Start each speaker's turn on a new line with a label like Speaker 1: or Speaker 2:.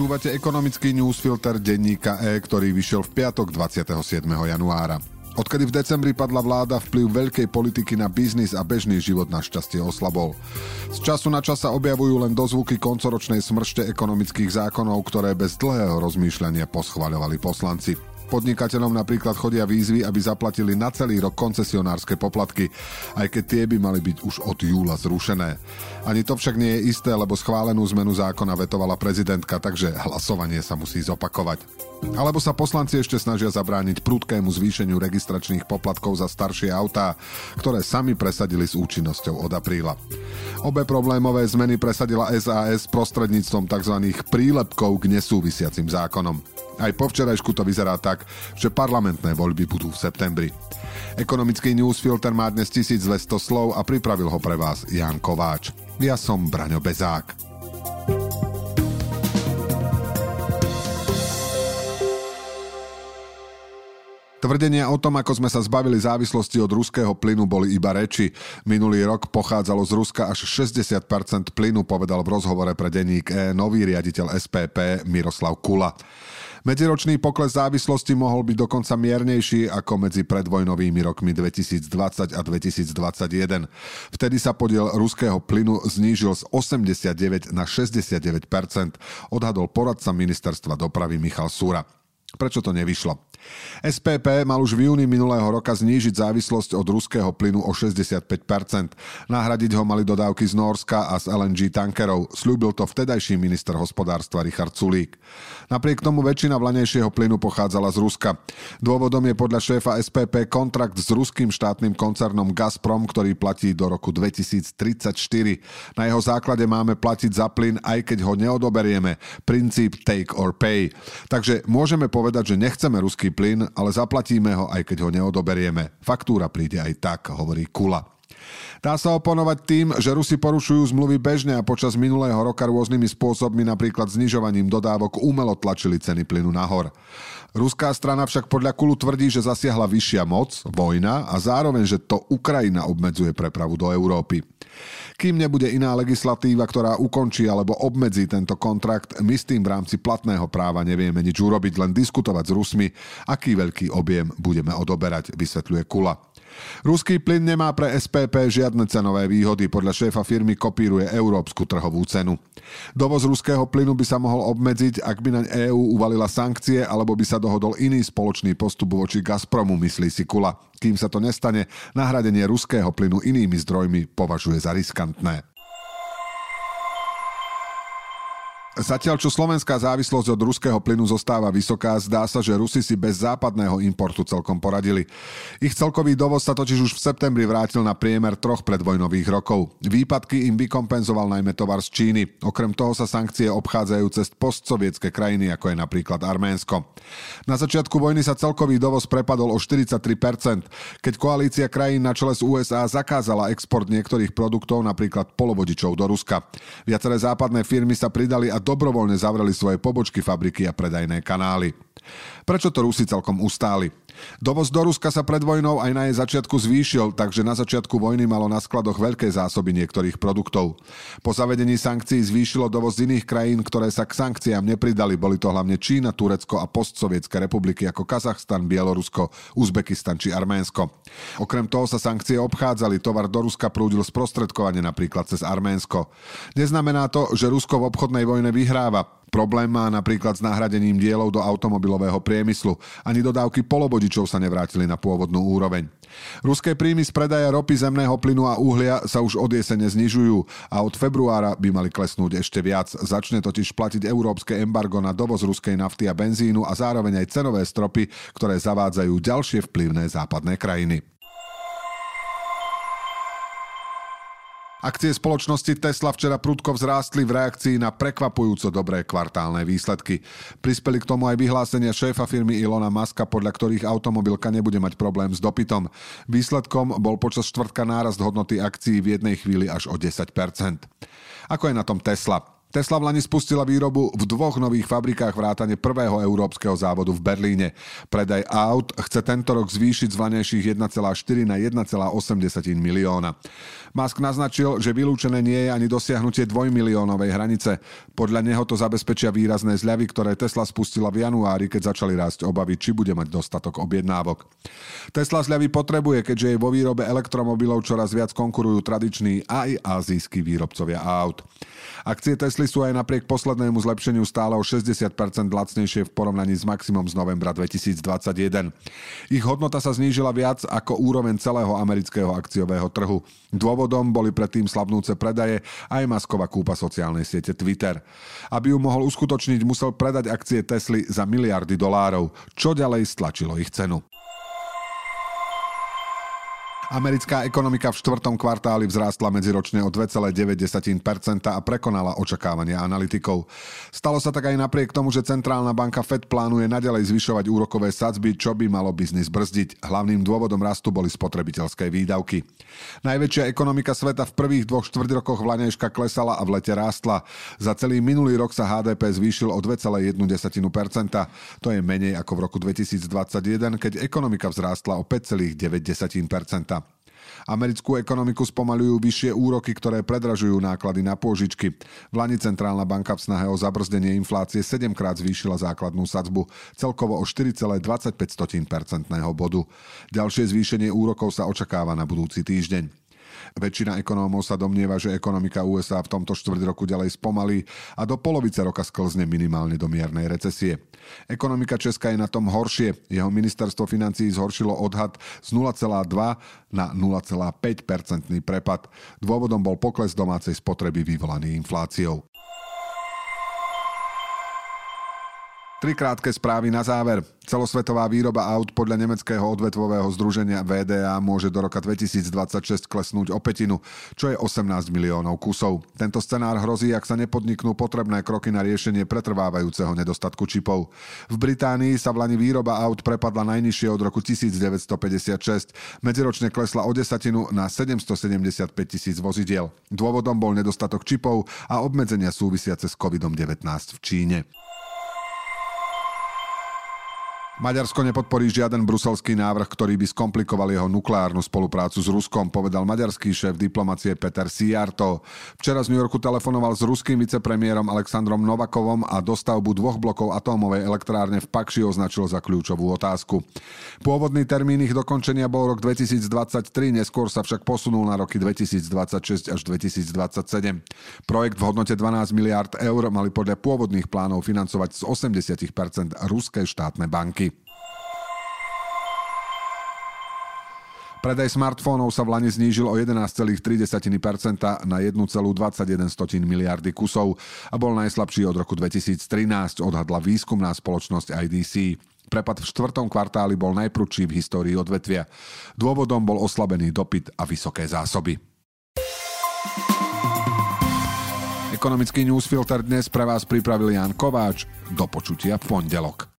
Speaker 1: Počúvate ekonomický newsfilter denníka E, ktorý vyšiel v piatok 27. januára. Odkedy v decembri padla vláda, vplyv veľkej politiky na biznis a bežný život našťastie oslabol. Z času na čas sa objavujú len dozvuky koncoročnej smršte ekonomických zákonov, ktoré bez dlhého rozmýšľania poschvaľovali poslanci. Podnikateľom napríklad chodia výzvy, aby zaplatili na celý rok koncesionárske poplatky, aj keď tie by mali byť už od júla zrušené. Ani to však nie je isté, lebo schválenú zmenu zákona vetovala prezidentka, takže hlasovanie sa musí zopakovať. Alebo sa poslanci ešte snažia zabrániť prudkému zvýšeniu registračných poplatkov za staršie autá, ktoré sami presadili s účinnosťou od apríla. Obe problémové zmeny presadila SAS prostredníctvom tzv. prílepkov k nesúvisiacim zákonom. Aj po včerajšku to vyzerá tak, že parlamentné voľby budú v septembri. Ekonomický newsfilter má dnes 1200 slov a pripravil ho pre vás Jan Kováč. Ja som Braňo Bezák. Tvrdenia o tom, ako sme sa zbavili závislosti od ruského plynu, boli iba reči. Minulý rok pochádzalo z Ruska až 60% plynu, povedal v rozhovore pre denník E nový riaditeľ SPP Miroslav Kula. Medziročný pokles závislosti mohol byť dokonca miernejší ako medzi predvojnovými rokmi 2020 a 2021. Vtedy sa podiel ruského plynu znížil z 89 na 69% odhadol poradca ministerstva dopravy Michal Súra. Prečo to nevyšlo? SPP mal už v júni minulého roka znížiť závislosť od ruského plynu o 65%. Nahradiť ho mali dodávky z Norska a z LNG tankerov. Sľúbil to vtedajší minister hospodárstva Richard Sulík. Napriek tomu väčšina vlanejšieho plynu pochádzala z Ruska. Dôvodom je podľa šéfa SPP kontrakt s ruským štátnym koncernom Gazprom, ktorý platí do roku 2034. Na jeho základe máme platiť za plyn, aj keď ho neodoberieme. Princíp take or pay. Takže môžeme povedať, že nechceme ruský plyn, ale zaplatíme ho, aj keď ho neodoberieme. Faktúra príde aj tak, hovorí Kula. Dá sa oponovať tým, že Rusi porušujú zmluvy bežne a počas minulého roka rôznymi spôsobmi, napríklad znižovaním dodávok, umelo tlačili ceny plynu nahor. Ruská strana však podľa Kulu tvrdí, že zasiahla vyššia moc, vojna a zároveň, že to Ukrajina obmedzuje prepravu do Európy. Kým nebude iná legislatíva, ktorá ukončí alebo obmedzí tento kontrakt, my s tým v rámci platného práva nevieme nič urobiť, len diskutovať s Rusmi, aký veľký objem budeme odoberať, vysvetľuje Kula. Ruský plyn nemá pre SPP žiadne cenové výhody, podľa šéfa firmy kopíruje európsku trhovú cenu. Dovoz ruského plynu by sa mohol obmedziť, ak by naň EÚ uvalila sankcie, alebo by sa dohodol iný spoločný postup voči Gazpromu, myslí si Kula. Kým sa to nestane, nahradenie ruského plynu inými zdrojmi považuje za riskantné. Zatiaľ, čo slovenská závislosť od ruského plynu zostáva vysoká, zdá sa, že Rusi si bez západného importu celkom poradili. Ich celkový dovoz sa totiž už v septembri vrátil na priemer troch predvojnových rokov. Výpadky im vykompenzoval najmä tovar z Číny. Okrem toho sa sankcie obchádzajú cez postsovietské krajiny, ako je napríklad Arménsko. Na začiatku vojny sa celkový dovoz prepadol o 43%, keď koalícia krajín na čele z USA zakázala export niektorých produktov, napríklad polovodičov do Ruska. Viaceré západné firmy sa pridali a dobrovoljne zavrali svoje pobočki fabrike, a predajne kanali. Prečo to Rusi celkom ustáli? Dovoz do Ruska sa pred vojnou aj na jej začiatku zvýšil, takže na začiatku vojny malo na skladoch veľké zásoby niektorých produktov. Po zavedení sankcií zvýšilo dovoz z iných krajín, ktoré sa k sankciám nepridali. Boli to hlavne Čína, Turecko a postsovietské republiky ako Kazachstan, Bielorusko, Uzbekistan či Arménsko. Okrem toho sa sankcie obchádzali, tovar do Ruska prúdil sprostredkovanie napríklad cez Arménsko. Neznamená to, že Rusko v obchodnej vojne vyhráva. Problém má napríklad s nahradením dielov do automobilového priemyslu. Ani dodávky polobodičov sa nevrátili na pôvodnú úroveň. Ruské príjmy z predaja ropy, zemného plynu a uhlia sa už od jesene znižujú a od februára by mali klesnúť ešte viac. Začne totiž platiť európske embargo na dovoz ruskej nafty a benzínu a zároveň aj cenové stropy, ktoré zavádzajú ďalšie vplyvné západné krajiny. Akcie spoločnosti Tesla včera prudko vzrástli v reakcii na prekvapujúco dobré kvartálne výsledky. Prispeli k tomu aj vyhlásenia šéfa firmy Ilona Maska, podľa ktorých automobilka nebude mať problém s dopytom. Výsledkom bol počas štvrtka nárast hodnoty akcií v jednej chvíli až o 10%. Ako je na tom Tesla? Tesla v Lani spustila výrobu v dvoch nových fabrikách vrátane prvého európskeho závodu v Berlíne. Predaj aut chce tento rok zvýšiť z vlanejších 1,4 na 1,8 milióna. Musk naznačil, že vylúčené nie je ani dosiahnutie dvojmiliónovej hranice. Podľa neho to zabezpečia výrazné zľavy, ktoré Tesla spustila v januári, keď začali rásť obavy, či bude mať dostatok objednávok. Tesla zľavy potrebuje, keďže je vo výrobe elektromobilov čoraz viac konkurujú tradiční aj azijskí výrobcovia aut. Akcie Tesly sú aj napriek poslednému zlepšeniu stále o 60% lacnejšie v porovnaní s maximum z novembra 2021. Ich hodnota sa znížila viac ako úroveň celého amerického akciového trhu. Dôvodom boli predtým slabnúce predaje aj masková kúpa sociálnej siete Twitter. Aby ju mohol uskutočniť, musel predať akcie Tesly za miliardy dolárov, čo ďalej stlačilo ich cenu. Americká ekonomika v štvrtom kvartáli vzrástla medziročne o 2,9% a prekonala očakávania analytikov. Stalo sa tak aj napriek tomu, že centrálna banka Fed plánuje nadalej zvyšovať úrokové sadzby, čo by malo biznis brzdiť. Hlavným dôvodom rastu boli spotrebiteľské výdavky. Najväčšia ekonomika sveta v prvých dvoch štvrťrokoch vlanejška klesala a v lete rástla. Za celý minulý rok sa HDP zvýšil o 2,1%. To je menej ako v roku 2021, keď ekonomika vzrástla o 5,9%. Americkú ekonomiku spomalujú vyššie úroky, ktoré predražujú náklady na pôžičky. V Lani Centrálna banka v snahe o zabrzdenie inflácie 7 krát zvýšila základnú sadzbu, celkovo o 4,25% bodu. Ďalšie zvýšenie úrokov sa očakáva na budúci týždeň. Väčšina ekonómov sa domnieva, že ekonomika USA v tomto štvrť roku ďalej spomalí a do polovice roka sklzne minimálne do miernej recesie. Ekonomika Česka je na tom horšie. Jeho ministerstvo financií zhoršilo odhad z 0,2 na 0,5 percentný prepad. Dôvodom bol pokles domácej spotreby vyvolaný infláciou. Tri krátke správy na záver. Celosvetová výroba aut podľa nemeckého odvetvového združenia VDA môže do roka 2026 klesnúť o petinu, čo je 18 miliónov kusov. Tento scenár hrozí, ak sa nepodniknú potrebné kroky na riešenie pretrvávajúceho nedostatku čipov. V Británii sa v Lani výroba aut prepadla najnižšie od roku 1956. Medziročne klesla o desatinu na 775 tisíc vozidiel. Dôvodom bol nedostatok čipov a obmedzenia súvisiace s COVID-19 v Číne. Maďarsko nepodporí žiaden bruselský návrh, ktorý by skomplikoval jeho nukleárnu spoluprácu s Ruskom, povedal maďarský šéf diplomacie Peter Sijarto. Včera z New Yorku telefonoval s ruským vicepremiérom Alexandrom Novakovom a dostavbu dvoch blokov atómovej elektrárne v Pakši označil za kľúčovú otázku. Pôvodný termín ich dokončenia bol rok 2023, neskôr sa však posunul na roky 2026 až 2027. Projekt v hodnote 12 miliard eur mali podľa pôvodných plánov financovať z 80% ruské štátne banky. Predaj smartfónov sa v Lani znížil o 11,3% na 1,21 miliardy kusov a bol najslabší od roku 2013, odhadla výskumná spoločnosť IDC. Prepad v štvrtom kvartáli bol najprudší v histórii odvetvia. Dôvodom bol oslabený dopyt a vysoké zásoby. Ekonomický newsfilter dnes pre vás pripravil Jan Kováč. Do počutia v pondelok.